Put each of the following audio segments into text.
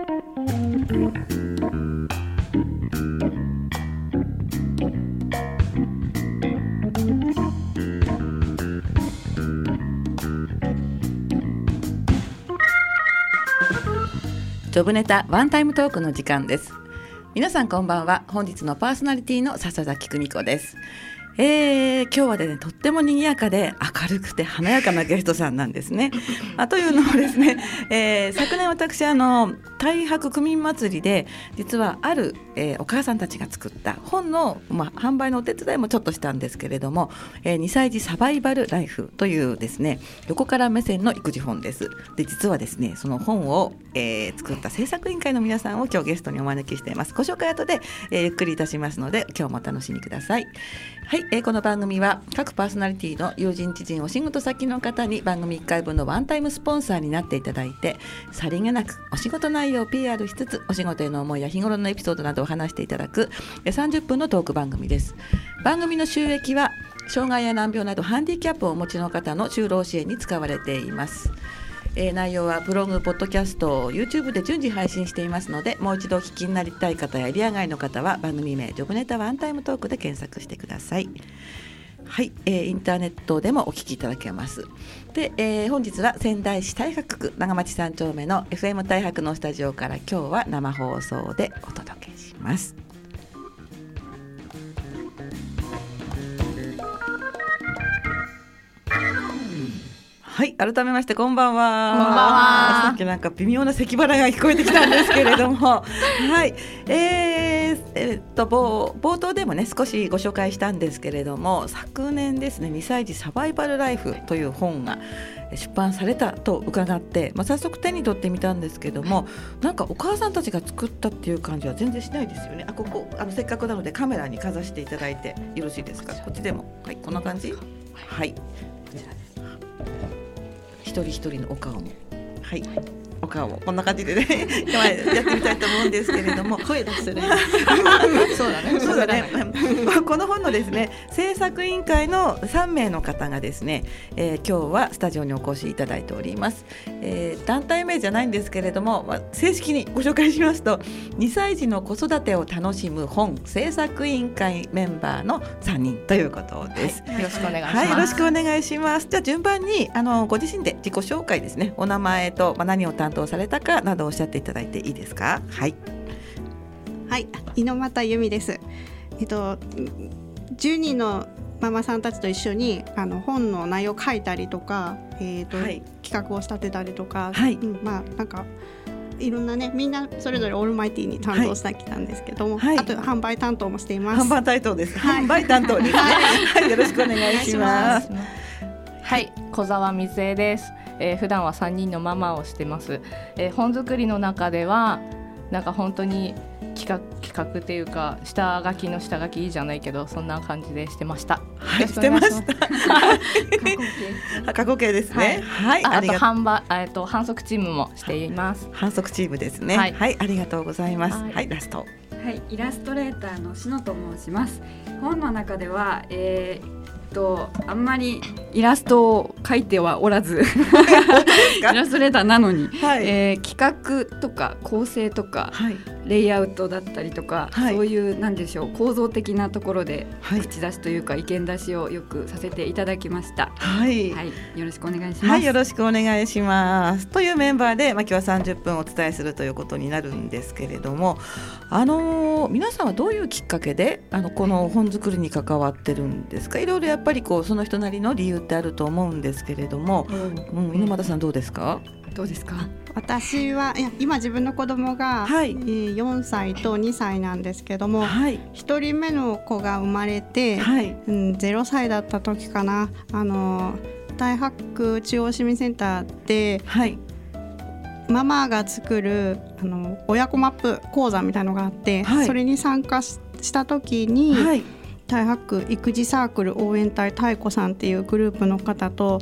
ジョブネタワンタイムトークの時間です。皆さんこんばんは。本日のパーソナリティの笹崎久美子です。えー、今日はねとっても賑やかで明るくて華やかなゲストさんなんですね。あというのもですね、えー、昨年私あの太白区民祭りで実はある、えー、お母さんたちが作った本の、まあ、販売のお手伝いもちょっとしたんですけれども「えー、2歳児サバイバルライフ」というですね横から目線の育児本です。で実はですねその本を、えー、作った制作委員会の皆さんを今日ゲストにお招きしています。ご紹介後で、えー、ゆっくりいたしますので今日もお楽しみください。はい、え、この番組は各パーソナリティの友人知人お仕事先の方に番組1回分のワンタイムスポンサーになっていただいてさりげなくお仕事内容を PR しつつお仕事への思いや日頃のエピソードなどを話していただく30分のトーク番組です。番組の収益は障害や難病などハンディキャップをお持ちの方の就労支援に使われています。えー、内容はブログ、ポッドキャスト、YouTube で順次配信していますのでもう一度お聞きになりたい方やエリア外の方は番組名「ジョブネタワンタイムトーク」で検索してください。はい、えー、インターネットでもお聞きいただけます。で、えー、本日は仙台市太白区長町三丁目の FM 太白のスタジオから今日は生放送でお届けします。はい改めましてこんばんは。こんばんは。さっきなんか微妙な咳払いが聞こえてきたんですけれども。はい。えー、えー、っと冒冒頭でもね少しご紹介したんですけれども昨年ですね2歳児サバイバルライフという本が出版されたと伺って、まあ、早速手に取ってみたんですけどもなんかお母さんたちが作ったっていう感じは全然しないですよね。あここあのせっかくなのでカメラにかざしていただいてよろしいですか？こっちでも。はいこんな感じ？はい一人一人のお顔も。はい、お顔もこんな感じでね やってみたいと思うんですけれども。声出すね そうだね。そうだね。この本のですね制作委員会の3名の方がですね、えー、今日はスタジオにお越しいただいております、えー、団体名じゃないんですけれども、まあ、正式にご紹介しますと2歳児の子育てを楽しむ本制作委員会メンバーの3人ということです、はい、よろしくお願いします、はい、よろしくお願いします。じゃあ順番にあのご自身で自己紹介ですね。お名前と、まあ、何を担当されたかなどおっしゃっていただいていいですか？はい。はい。猪俣由美です。えっと10人のママさんたちと一緒にあの本の内容を書いたりとか、えーと、はい、企画を仕立てたりとか、はい。うん、まあなんかいろんなねみんなそれぞれオールマイティに担当してきたんですけども、はい、あと販売担当もしています。販売担当です。はい、販売担当ですね。はい、よろしくお願いします。はい、小沢水江です。えー、普段は3人のママをしてます、えー、本作りの中ではなんか本当に企画企画っていうか下書きの下書きいいじゃないけどそんな感じでしてました。はい、してました。過去形ですね。はい。ああと販売えっと反則チームもしています。反則チームですね。はい、はい、ありがとうございます。はい、ラスト。はい、イラストレーターの篠と申します。本の中では、えー、とあんまりイラストを描いてはおらず イラストレーターなのに、はい、えー、企画とか構成とか、はい、レイアウトだったりとか、はい、そういうなんでしょう構造的なところで口出しというか、意見出しをよくさせていただきました。はい、はい、よろしくお願いします。はい、よろしくお願いします。というメンバーで、まあ、今日は三十分お伝えするということになるんですけれども、あのー、皆さんはどういうきっかけであのこの本作りに関わってるんですか？いろいろやっぱりこうその人なりの理由ってあると思うんですけれども、うん、うん、猪俣さんどうですか？どうですか？私はいや今自分の子供が、はい、えー、4歳と2歳なんですけども、はい、1人目の子が生まれて、はい、うん、0歳だった時かな。あの大白中央市民センターで、はい、ママが作るあの親子マップ講座みたいのがあって、はい、それに参加した時に、はい、大白育児サークル応援隊太子さんっていうグループの方と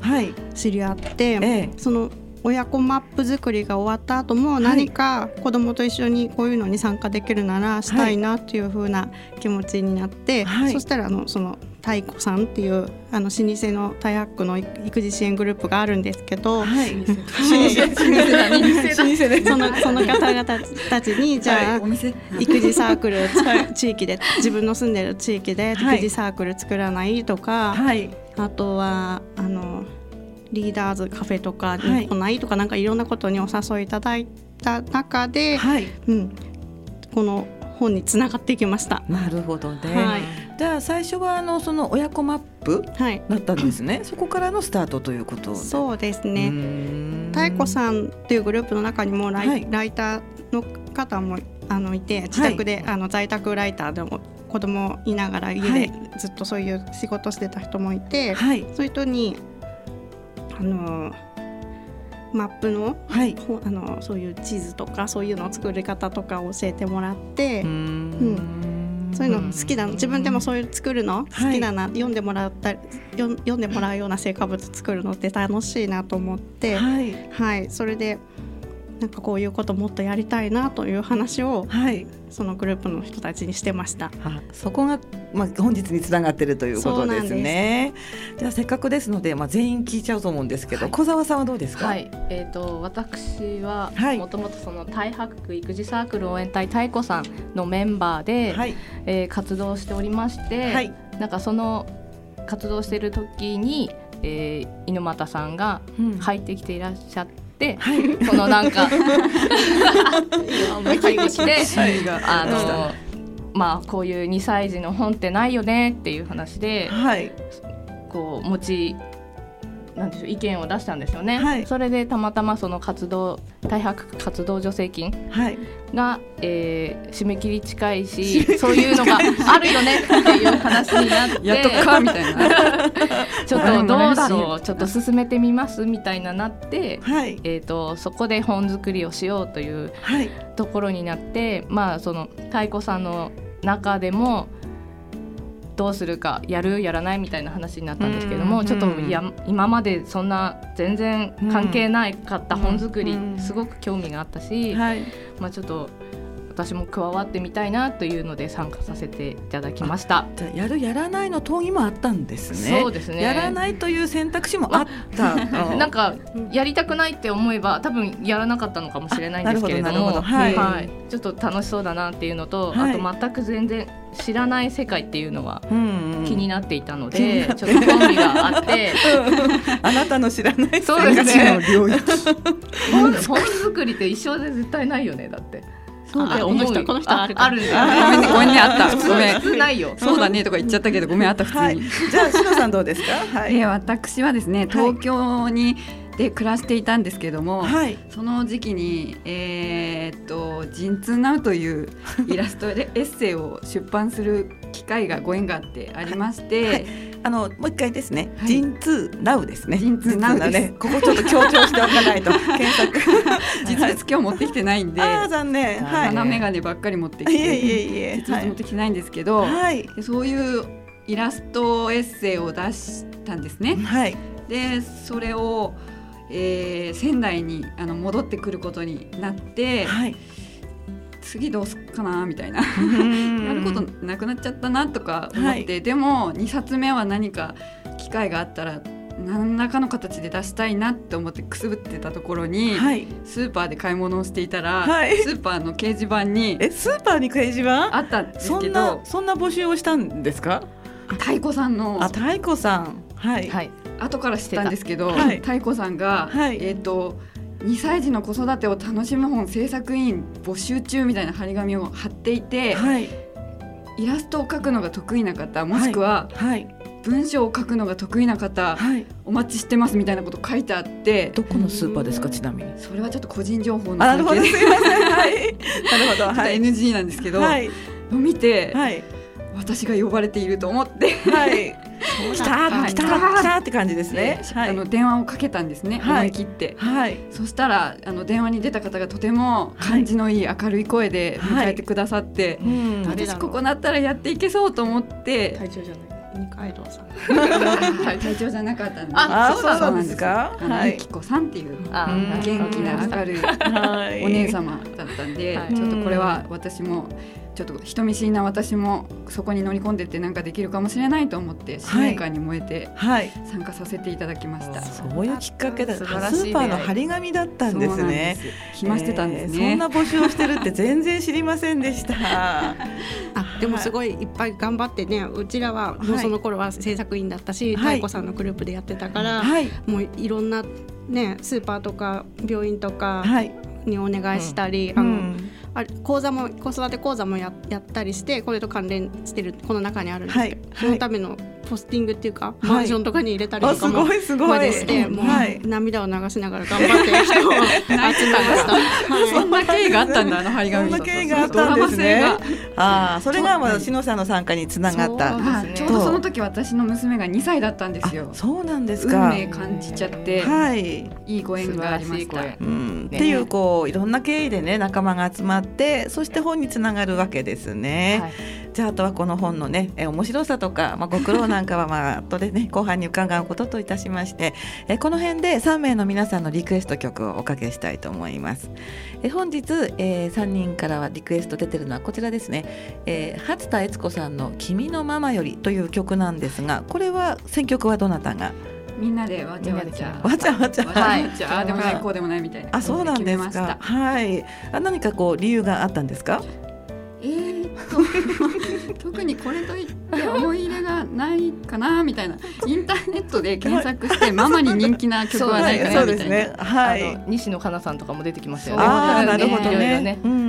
知り合って、はいええ、その親子マップ作りが終わった後も何か子供と一緒にこういうのに参加できるならしたいなっていう風な気持ちになって、はい、そしたらあのその太鼓さんっていうあの老舗のタイハックの育児支援グループがあるんですけど、はい、老舗そのその方々たちにじゃあ、はい、育児サークル地域で自分の住んでる地域で育児サークル作らないとか、はい、あとはあのリーダーズカフェとかに来ないとか、なんかいろんなことにお誘いいただいた中で、はい。うん、この本につながっていきました。なるほどね。はい、じゃあ最初はあのその親子マップだったんですね。はい、そこからのスタートということそうですね。太鼓さんっていうグループの中にもライはい、ライターの方もあのいて自宅で、あの在宅ライターでも子供いながら家でずっとそういう仕事してた人もいて、はい、そういう人にあのマップの,、はい、あのそういう地図とかそういうの作り方とかを教えてもらってうん、そういうの好きだ自分でもそういう作るの？好きだな、はい、読んでもらった読んでもらうような成果物作るのって楽しいなと思って、はい、はい、それでなんかこういうこともっとやりたいなという話を、はい、そのグループの人たちにしてました。そこが、まあ、本日につながってるということですね。じゃあせっかくですので、まあ、全員聞いちゃうと思うんですけど、はい、小沢さんはどうですか？はい、えっ、ー、と私はもともとその太白育児サークル応援隊太鼓さんのメンバーで、はい、えー、活動しておりまして、はい、なんかその活動している時に、えー、猪俣さんが入ってきていらっしゃって。はい、そのなんか 思いして、あのまあこういう2歳児の本ってないよねっていう話で、はい、こう持ちなんでしょう意見を出したんですよね、はい、それでたまたまその活動大白活動助成金が、はい、えー、締め切り近いしそういうのがあるよねっていう話になって。やっとかみたいな。ちょっとどうだろうちょっと進めてみますみたいななって、はい、えーと、そこで本作りをしようというところになって、まあその太鼓さんの中でもどうするかやるやらないみたいな話になったんですけども、ちょっといや今までそんな全然関係ないかった本作り、すごく興味があったし、まあちょっと私も加わってみたいなというので参加させていただきました。じゃやるやらないの討議もあったんですね。そうですね。やらないという選択肢もあった、なんかやりたくないって思えば多分やらなかったのかもしれないんですけれどもはい、はい、ちょっと楽しそうだなっていうのと、はい、あと全く全然知らない世界っていうのは気になっていたので、うんうん、ちょっと興味があって、あなたの知らない世界 の領域。本作りって一生で絶対ないよねだって。そうだこの人この人あるあるんだ。ごめんねごめんねあった。ごめん。普通ないよ。そうだねとか言っちゃったけどごめんあった。普通に、はい、じゃあしのさんどうですか？はい、えー、私はですね東京に、で暮らしていたんですけども、はい、その時期に「えー、っと陣痛ナウ」という イラストでエッセイを出版する機会がご縁があってありまして、はい、あのもう一回ですね、はい、陣痛ナウですね。陣痛ナウね。ここちょっと強調しておかないと検索。実物今日持ってきてないんで、ああ残念。はい。鼻眼鏡ばっかり持ってきて、いえいえいえ実物持ってきてないんですけど、はい、そういうイラストエッセイを出したんですね。はい。でそれをえー、仙台にあの戻ってくることになって、はい、次どうすっかなみたいな。やることなくなっちゃったなとか思って、はい、でも2冊目は何か機会があったら何らかの形で出したいなって思ってくすぶってたところに、はい、スーパーで買い物をしていたら、はい、スーパーの掲示板にえスーパーに掲示板？あったんですけど。そんな募集をしたんですか？太鼓さんの。あ太鼓さん。はい、はい、後から知ったんですけど、はい、太鼓さんが、はい、えっ、ー、と2歳児の子育てを楽しむ本制作委員募集中みたいな張り紙を貼っていて、はい、イラストを描くのが得意な方もしくは、はい、文章を書くのが得意な方、はい、お待ちしてますみたいなこと書いてあってどこのスーパーですか？ちなみに。それはちょっと個人情報のなるほど。すいませんはい。なるほど、はい、NG なんですけど、はい、見て、はい、私が呼ばれていると思って、はい、来た来た来たって感じですね。あの電話をかけたんですね。思い切って。はい。そしたらあの電話に出た方がとても感じのいい明るい声で迎えてくださって、私ここなったらやっていけそうと思って。体調じゃない。二階堂さん。体調じゃなかったんで。あ、そうなんですか？はい。ゆきこさんっていう元気な明るいお姉様だっったんで、ちょっとこれは私もちょっと人見知りな私もそこに乗り込んでってなんかできるかもしれないと思って使命感に燃えて参加させていただきました、はい、そういうきっかけでスーパーの張り紙だったんですね。暇してたんですね、えー、そんな募集をしてるって全然知りませんでした。あでもすごいいっぱい頑張ってねうちらはもうその頃は制作員だったし、はい、太子さんのグループでやってたから、はい、もういろんなねスーパーとか病院とかにお願いしたり、うん、あの、うんあ講座も子育て講座もややったりしてこれと関連してるこの中にあるんですけど、はい、そのためのポスティングっていうか、マンションとかに入れたりとかもここでしてもう涙を流しながら頑張ってる人を集めました。そんな経緯があったんだあの張り紙。そんな経緯があったんですね。ああそれがまあ篠さんの参加につながった。ちょうどその時私の娘が2歳だったんですよ。そうなんですか。運命感じちゃって、はい、いいご縁がありました。うん、っていうこういろんな経緯でね仲間が集まってそして本につながるわけですね。じゃああとはこの本のねえ面白さとかまあご苦労なんかはまあ後でね 後半に伺うことといたしましてえこの辺で3名の皆さんのリクエスト曲をおかけしたいと思いますえ本日、えー、3人からはリクエスト出てるのはこちらですね、えー、初田悦子さんの君のママよりという曲なんですがこれは選曲はどなたが？みんなでわちゃわちゃ。わちゃわちゃ。はい。ああでもないこうでもないみたいな。あそうなんですか。はい。あ何かこう理由があったんですか？特にこれといって思い入れがないかなみたいなインターネットで検索して ママに人気な曲はないかなみたいな、ね、はい、西野カナさんとかも出てきましたよね。あなるほどね。ね。うん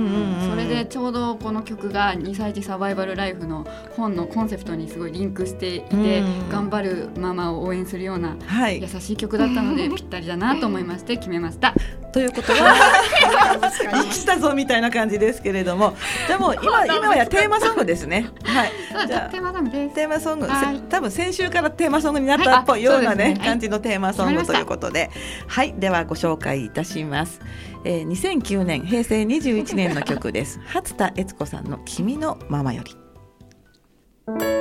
でちょうどこの曲が2歳児サバイバルライフの本のコンセプトにすごいリンクしていて、頑張るママを応援するような優しい曲だったので、ぴったりだなと思いまして決めました。ということは 生きたぞみたいな感じですけれどもでも今今はテーマソングですね。はい。じゃテーマソングです。テーマソング、多分先週からテーマソングになったっぽいようなね、感じのテーマソングということで、はい、ではご紹介いたします。えー、2009年平成21年の曲です。初田悦子さんの君のままより。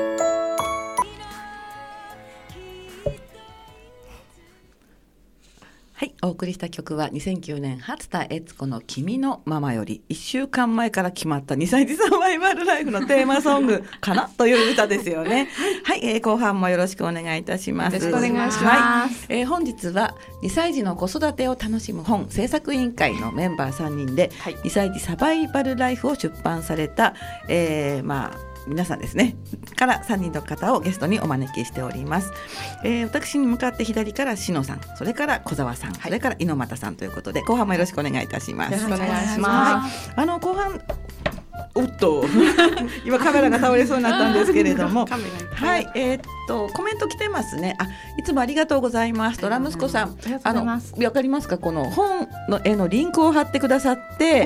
お送りした曲は2009年初田悦子の君のママより1週間前から決まった2歳児サバイバルライフのテーマソングかな？という歌ですよね。はい、えー、後半もよろしくお願いいたします。よろしくお願いします。はい、えー、本日は2歳児の子育てを楽しむ本制作委員会のメンバー3人で、はい、2歳児サバイバルライフを出版された、えー、まあ皆さんですね。から3人の方をゲストにお招きしております、えー、私に向かって左から篠さんそれから小沢さん、はい、それから猪俣さんということで後半もよろしくお願いいたします。よろしくお願いします、あの後半おっと。今カメラが倒れそうになったんですけれども。はいえー、っとコメント来てます。ねあいつもありがとうございます。ドラ息子さん。あのわかりますか？この本の絵のリンクを貼ってくださって。あ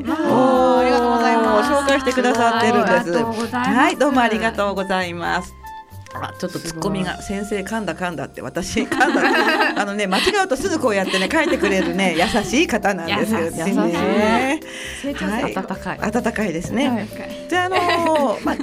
りがとうございます。紹介してくださってるんです。はいどうもありがとうございますあちょっとツッコミが先生噛んだ噛んだって私噛んだ あのね間違うとすぐこうやってね書いてくれるね優しい方なんですよね。成長温かい、温かいですね。じゃあの まあ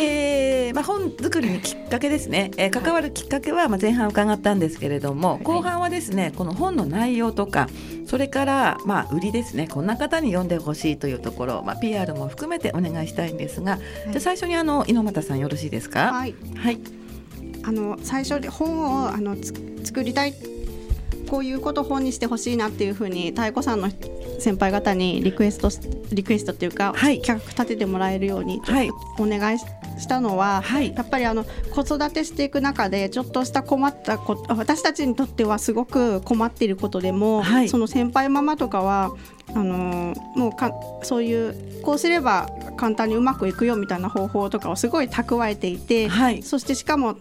えーまあ、本作りにきっかけですね、えー、関わるきっかけは、まあ、前半伺ったんですけれども、後半はですねこの本の内容とかそれから、まあ、売りですね。こんな方に読んでほしいというところ、まあ、PR も含めてお願いしたいんですが、はい、じゃ最初にあの猪俣さんよろしいですか？はい、はい、あの最初で本をあの作りたいこういうこと本にしてほしいなっていうふうに妙子さんの先輩方にリクエストリクエストっていうか、はい、企画立ててもらえるようにお願いしたのは、はい、やっぱりあの子育てしていく中でちょっとした困ったこと私たちにとってはすごく困っていることでも、はい、その先輩ママとかはあのもうかそういうこうすれば簡単にうまくいくよみたいな方法とかをすごい蓄えていて、はい、そしてしかも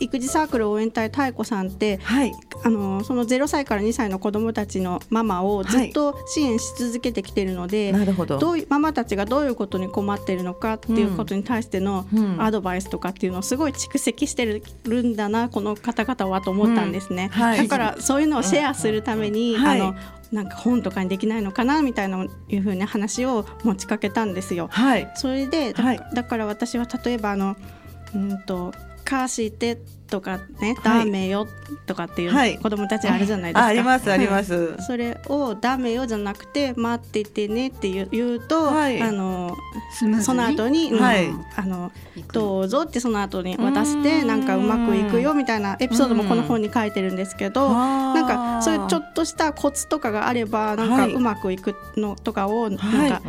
育児サークル応援隊妙子さんって、はい、あのその0歳から2歳の子どもたちのママをずっと支援し続けてきてるので、はい、ど。ういうママたちがどういうことに困ってるのかっていうことに対してのアドバイスとかっていうのをすごい蓄積してるんだなこの方々はと思ったんですね。うん、だからそういうのをシェアするために、あのなんか本とかにできないのかなみたいないうふうな話を持ちかけたんですよ。はい、それでだ,、はい、だから私は例えばあのうんとかしてとかね、ダメよとかっていう子供たちあるじゃないですか。ありますあります。それをダメよじゃなくて待っててねって言うと、あのその後に、はい、あのどうぞってその後に渡してなんかうまくいくよみたいなエピソードもこの本に書いてるんですけど、なんかそういうちょっとしたコツとかがあればなんかうまくいくのとかをなんか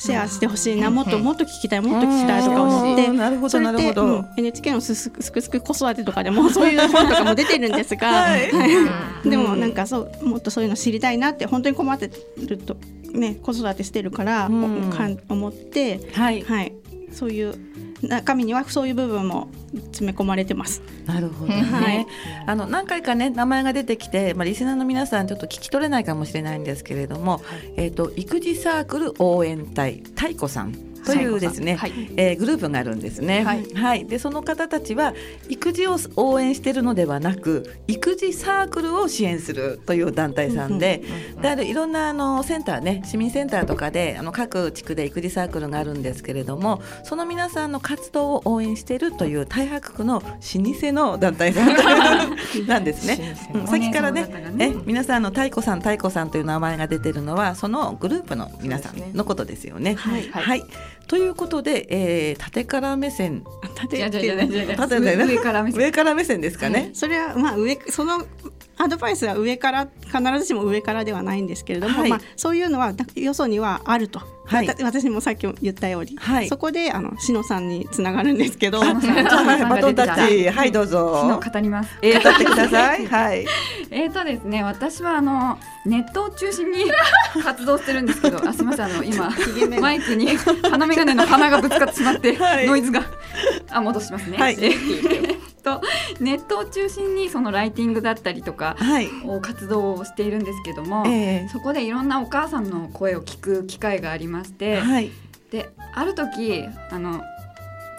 シェアしてほしいな、もっともっと聞きたいもっと聞きたいとか思って。なるほどなるほど、うん、NHK のすすくすく子育てとかでも そういう本とかも出てるんですが、はい、でもなんかそうもっとそういうの知りたいなって本当に困ってるとね子育てしてるから、うん、かん思って、はい、はい、そういう中身にはそういう部分も詰め込まれてます。なるほどね。はい、あの何回かね名前が出てきて、まあリスナーの皆さんちょっと聞き取れないかもしれないんですけれども、はい、えっ、ー、と育児サークル応援隊太鼓さんというですね、はい、えー、グループがあるんですね。はい、はい、でその方たちは育児を応援しているのではなく育児サークルを支援するという団体さんで、であるいろんなあのセンターね市民センターとかであの各地区で育児サークルがあるんですけれどもその皆さんの活動を応援しているという太白区の老舗の団体さん なんですね。うん、さっきからねね。え皆さんの太鼓さん太鼓さんという名前が出てるのはそのグループの皆さんのことですよね。はい、はいということで、えー、縦から目線縦縦上から目線上から目線ですかね。それはまあ上そのアドバイスは上から必ずしも上からではないんですけれども、はい、まあそういうのはよそにはあると。はい、私もさっき言ったように、はい、そこであのしのさんにつながるんですけど、バトンタッチ、はいどうぞ。語ります。えー、語ってください。はい。えっとですね、私はあのネットを中心に 活動してるんですけど、あすみませんあの今マイクに鼻眼鏡の鼻がぶつかってしまって、はい、ノイズがあ戻しますね。はい。とネットを中心にそのライティングだったりとかを活動をしているんですけども、はいえ。ー、そこでいろんなお母さんの声を聞く機会がありまして、はい、である時あの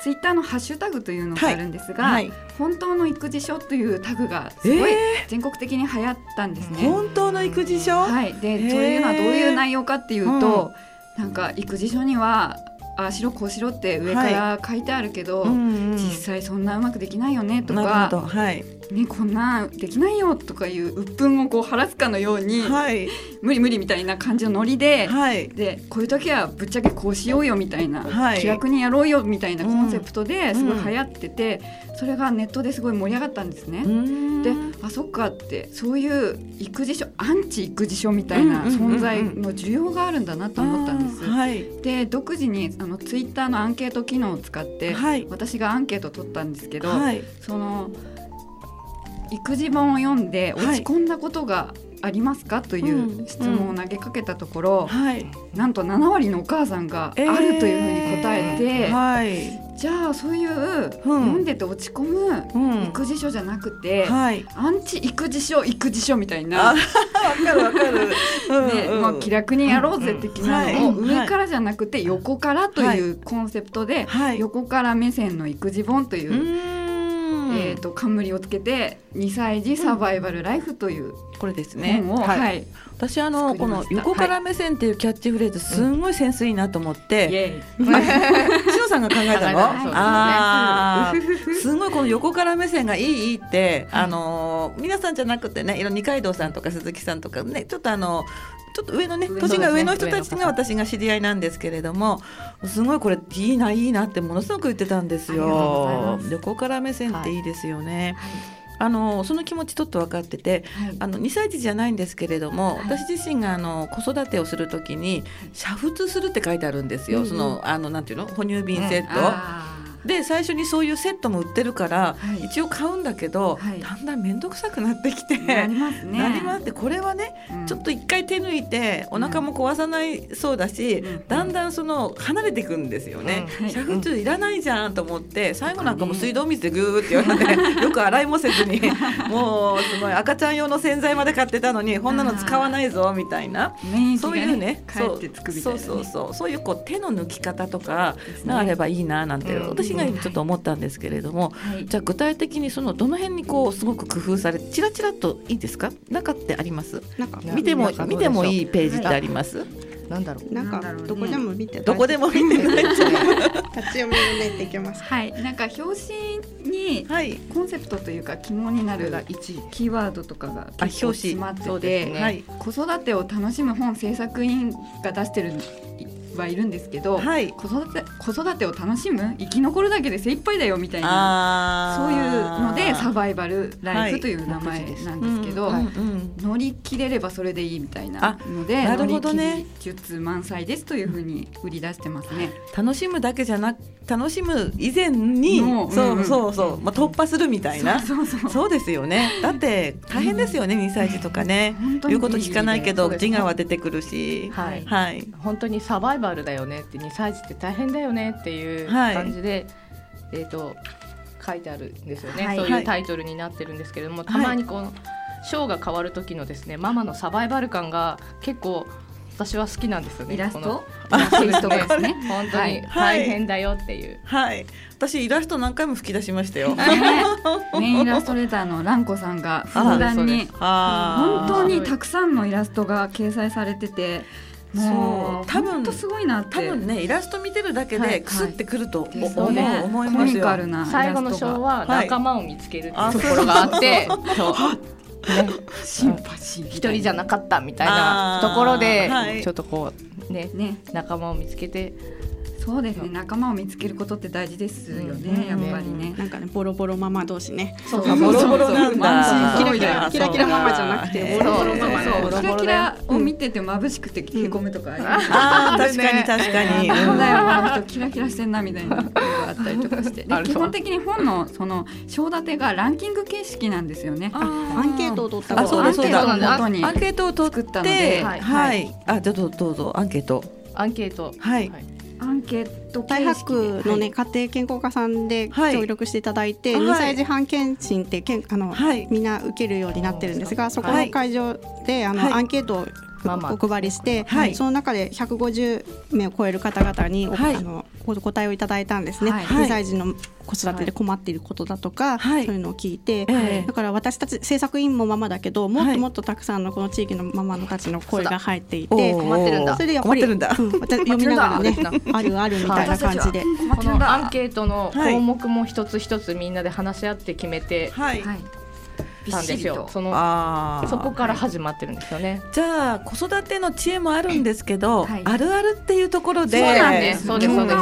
ツイッターのハッシュタグというのがあるんですが、はい。はい、本当の育児書というタグがすごい全国的に流行ったんですね。えー、本当の育児書、はい、で、そういうのはどういう内容かっていうと、うん、なんか育児書にはあしろこうしろって上から書いてあるけど、はいうんうん、実際そんなうまくできないよねとか、はい、ね、こんなできないよとかいう鬱憤をこう晴らすかのように、はい、無理無理みたいな感じのノリで,、はい、でこういう時はぶっちゃけこうしようよみたいな、はい、気楽にやろうよみたいなコンセプトですごい流行ってて、うん、それがネットですごい盛り上がったんですね。であそっかってそういう育児書アンチ育児書みたいな存在の需要があるんだなと思ったんです。はい、で独自にあのツイッターのアンケート機能を使って、私がアンケート取ったんですけど、その育児本を読んで落ち込んだことがありますかという質問を投げかけたところ、はい、なんと7割のお母さんがあるというふうに答えて、えーはい、じゃあそういう、読んでて落ち込む育児書じゃなくて、うんはい、アンチ育児書育児書みたいな。わかるわかる、ねもう気楽にやろうぜ的なのを上からじゃなくて横からというコンセプトで、横から目線の育児本という。えーと、冠をつけて2歳児サバイバルライフという、これですね。はい、はい、私あのこの横から目線っていうキャッチフレーズすんごいセンスいいなと思って、うん、しのさんが考えたの？ああすごいこの横から目線がいいいいって、あの皆さんじゃなくてねいろ二階堂さんとか鈴木さんとかねちょっとあのちょっと上のね年が上の人たちが私が知り合いなんですけれどもすごいこれいいないいなってものすごく言ってたんですよ。横から目線っていいですよね。はいあのその気持ちちょっと分かってて、はい、あの2歳児じゃないんですけれども、はい、私自身があの子育てをするときに煮沸するって書いてあるんですよ、うんうん、そのあのなんていうの？哺乳瓶セット。うんで最初にそういうセットも売ってるから、はい、一応買うんだけど、はい、だんだん面倒くさくなってきてなりますね。なります。ってこれはね、うん、ちょっと一回手抜いてお腹も壊さないそうだし、うん、だんだんその離れていくんですよね。煮、うん、沸い。らないじゃんと思って最後なんかも水道水でグーって言われて よく洗いもせずにもうすごい赤ちゃん用の洗剤まで買ってたのにこんなの使わないぞみたいな、ね、そういうねそうそうそうそうそういうこう手の抜き方とかがあればいいななんて、私がちょっと思ったんですけれども、はい、じゃあ具体的にそのどの辺にこうすごく工夫されてちらちらといいですか？中ってあります？見ても見てもいいページってあります？なんだろう。なんかどこでも見て、どこでも見て 立ち読みをねっていけます。はい、なんか表紙にコンセプトというか肝になるキーワードとかが結構詰まってて、ね。はい、子育てを楽しむ本制作員が出してるはいるんですけど、はい、子育て子育てを楽しむ生き残るだけで精一杯だよみたいなそういうのでサバイバルライフという名前なんですけど、はい。乗り切れればそれでいいみたいなのでなるほど、ね、術満載ですというふうに売り出してますね。楽しむだけじゃな楽しむ以前にそうそうそう、まあ、突破するみたいな。そうですよね。だって大変ですよね、うん、2歳児とかね。言うこと聞かないけど自我は出てくるし、はい、はい、本当にサバイバルだよねって2歳児って大変だよねっていう感じで、はい、えっ、ー、と書いてあるんですよね、はい、そういうタイトルになってるんですけれども、たまにこうショーが変わる時のですねママのサバイバル感が結構私は好きなんですよね。イラスト？イラストですね。本当に大変だよっていう。はい。私イラスト何回も吹き出しましたよ。メイラストレーターのランコさんがふんだんに本当にたくさんのイラストが掲載されてて。そう。多分すごいな多分ねイラスト見てるだけでくすってくると思,、はいはい、思いますよ。最後の章は仲間を見つけるっていうところがあって、そう。ね、シンパシー一人じゃなかったみたいなところで、はい、ちょっとこうねね。仲間を見つけてそうですね。仲間を見つけることって大事ですよね、やっぱりね。なんかねボロボロママ同士ね。そう。ボロボロなんだ。キラキラ。キラキラママじゃなくてボロボロママ。キラキラを見てて眩しくてへこむとか。あ確かに。確かに。なんだよあの人キラキラしてんなみたいなのがあったりとかして。基本的に本のその章立てがランキング形式なんですよね。アンケートを取ったあそうだ。そうだアンケートを取ったので。はい。あじゃどうぞアンケート。アンケート。はいアンケート大白のね、はい、家庭健康課さんで協力していただいて、はい、2歳児半検診ってけんあの、はい、みんな受けるようになってるんですがそこの会場であの、アンケートをお配りして、はい、その中で150名を超える方々に、はい、あのお答えをいただいたんですね、はい、2歳児の子育てで困っていることだとか、はい、そういうのを聞いて、だから私たち制作委員もママだけどもっともっとたくさんのこの地域のママのたちの声が入っていて困ってるんだ。それでやっぱり、うん、読みながらね あるあるみたいな感じで。このアンケートの項目も一つ一つみんなで話し合って決めて、はいたんですよ。そのそこから始まってるんですよね。じゃあ子育ての知恵もあるんですけど、はい、あるあるっていうところで、そうなんです。そうですそうです。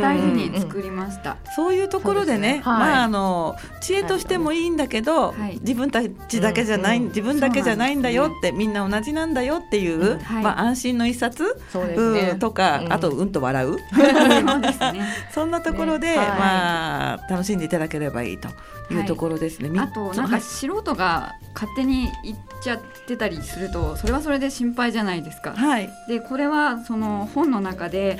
大事に作りました。そういうところでね、まああの知恵としてもいいんだけど、自分たちだけじゃない、自分だけじゃないんだよって、みんな同じなんだよっていう、まあ安心の一冊、うん。とか、あとうんと笑う、そんなところで、まあ楽しんでいただければいいというところですね。あとなんか素人が勝手に言っちゃってたりするとそれはそれで心配じゃないですか。はい、でこれはその本の中で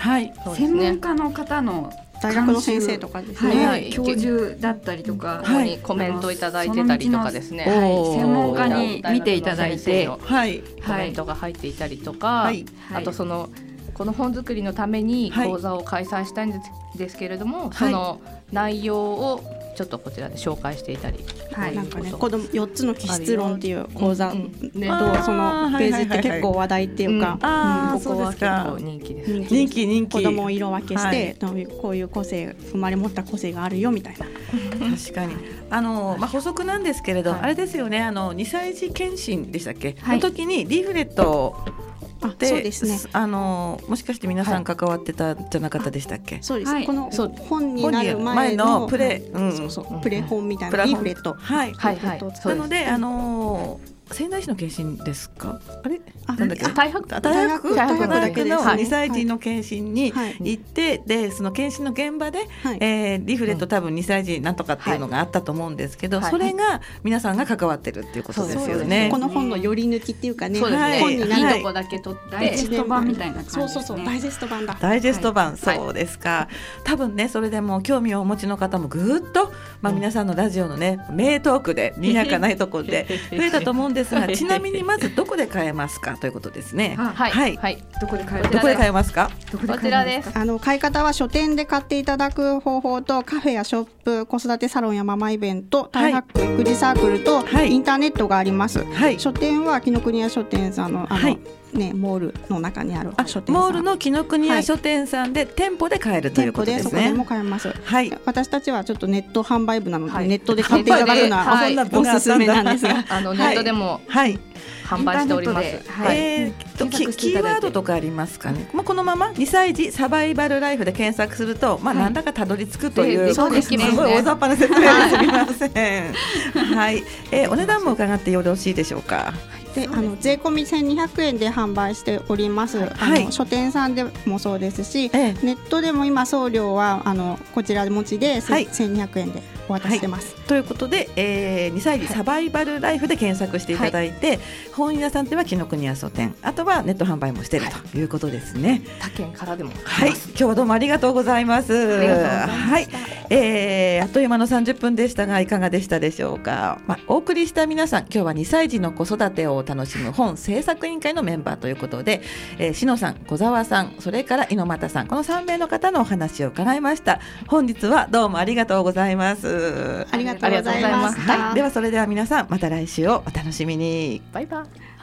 専門家の方の大学の先生とかですね、はい、教授だったりとか、はい、コメントいただいてたりとかですね、はい、専門家に見ていただいて、はい、コメントが入っていたりとか、はい、あとそのこの本作りのために講座を開催したいんですけれども、その内容をちょっとこちらで紹介していたり、はい、なんかね子供四つの気質論っていう講座ね、とそのページって結構話題っていうか、あここは結構人気です。人気。人気子供を色分けして、こういう個性生まれ持った個性があるよみたいな。確かに。あのまあ補足なんですけれど、あれですよね。あの二歳児検診でしたっけ、の時にリーフレットでそうですね。あのもしかして皆さん関わってたじゃなかったでしたっけ、そうです、この本になる前のプレ、うん、そうそうプレ本みたいなリーフレット。はい。はいはいなのであの仙台市の検診ですか？あれ、あなんだっけ、大学、大学、大学だけの二歳児の検診に行って、で、その検診の現場で、えリフレット多分二歳児なんとかっていうのがあったと思うんですけど、それが皆さんが関わってるっていうことですよね。この本の寄り抜きっていうかね、本にないとこだけ取って、ダイジェスト版みたいなそうそうそう、ダイジェスト版だ。ダイジェスト版、そうですか。多分ね、それでも興味をお持ちの方もぐっと、まあ皆さんのラジオのね、名トークでにやかないところで 増えたと思うんですが、ちなみににまずどこで買えますか？ということですね。はい、はい、はい、どこで買えどこで買えますか？こちらです。あの買い方は書店で買っていただく方法とカフェやショップ、子育てサロンやママイベント、大学育児サークルとインターネットがあります。はい、書店は紀ノ国屋書店さんのあの、はいねモールの中にある書店モールの紀ノ国屋書店さんで、店舗で買えるということですね。店舗でも買えます。はい。私たちはちょっとネット販売部なので、ネットで買っていただくのは、おすすめなんですが、あのネットでもはい販売しております。はい、えー、とキキーワードとかありますかね？まあこのまま2歳児サバイバルライフで検索すると、まあ何らかたどり着くという、そうですね。すごい大雑把な説明ですみません。はい、えー、お値段も伺ってよろしいでしょうか？であの税込み1200円で販売しております、はい、あの書店さんでもそうですし、ええ、ネットでも今送料はあのこちら持ちで、はい、1200円でお渡ししてます。はい、ということで、えー、2歳児サバイバルライフで検索していただいて、はい、本屋さんでは紀ノ国屋書店あとはネット販売もしているということですね。他県からでもはい今日はどうもありがとうございます。はい、えー、あっという間の30分でしたがいかがでしたでしょうか。まあお送りした皆さん今日は2歳児の子育てを楽しむ本制作委員会のメンバーということで、えー、篠さん、小沢さん、それから猪俣さんこの3名の方のお話を伺いました。本日はどうもありがとうございます。ありがとうございます。はい、ではそれでは皆さんまた来週をお楽しみに。バイバイ。